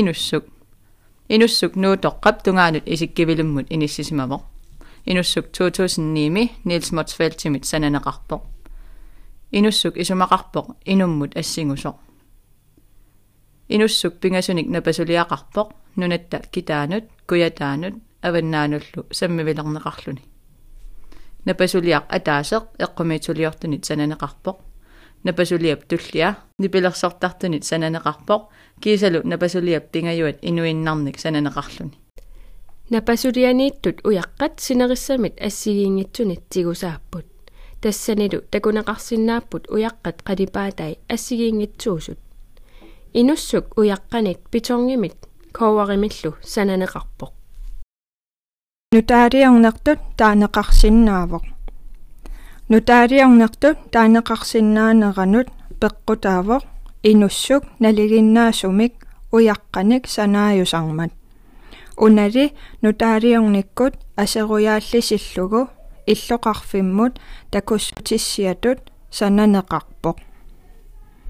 inussuk inussuk nuutoqqap tungaanut isikkivilummut inissisimavoq inussuk 2009mi Niels Motzfeldtimit sananeqarpoq inussuk isumaqarpoq inummut assingusoq inussuk pingasunik napasuliaqarpoq nunatta kitaanut kuyataanut аваннаануллу саммивилернеқарлүни напасулиақ атаасеқ эққумиитсулиортунит сананеқарпоқ напасулиап туллиа нипилерсортартунит сананеқарпоқ. Кисалу напасулиап пингаюат инуиннарник сананеқарлүни напасулианииттут уяққат синериссамит ассигиингитсунит тигусааппут. Тассанилу такунеқарсинааппут уяққат қалипаатай ассигиингитсуусут инуссук уяққаник питоргимит коуаримиллу сананеқарпоқ. Нутаалиорнертут таанеқарсиннаавоқ нутаалиорнертут таанеқарсиннаанеранут пеққутаавоқ инуссук налигиннаасумик уяққаник санааюсармат. Унали нутаалиорниккут асеруяаллисиллугу иллоқарфиммут такуссутиссиатут сананеқарпоқ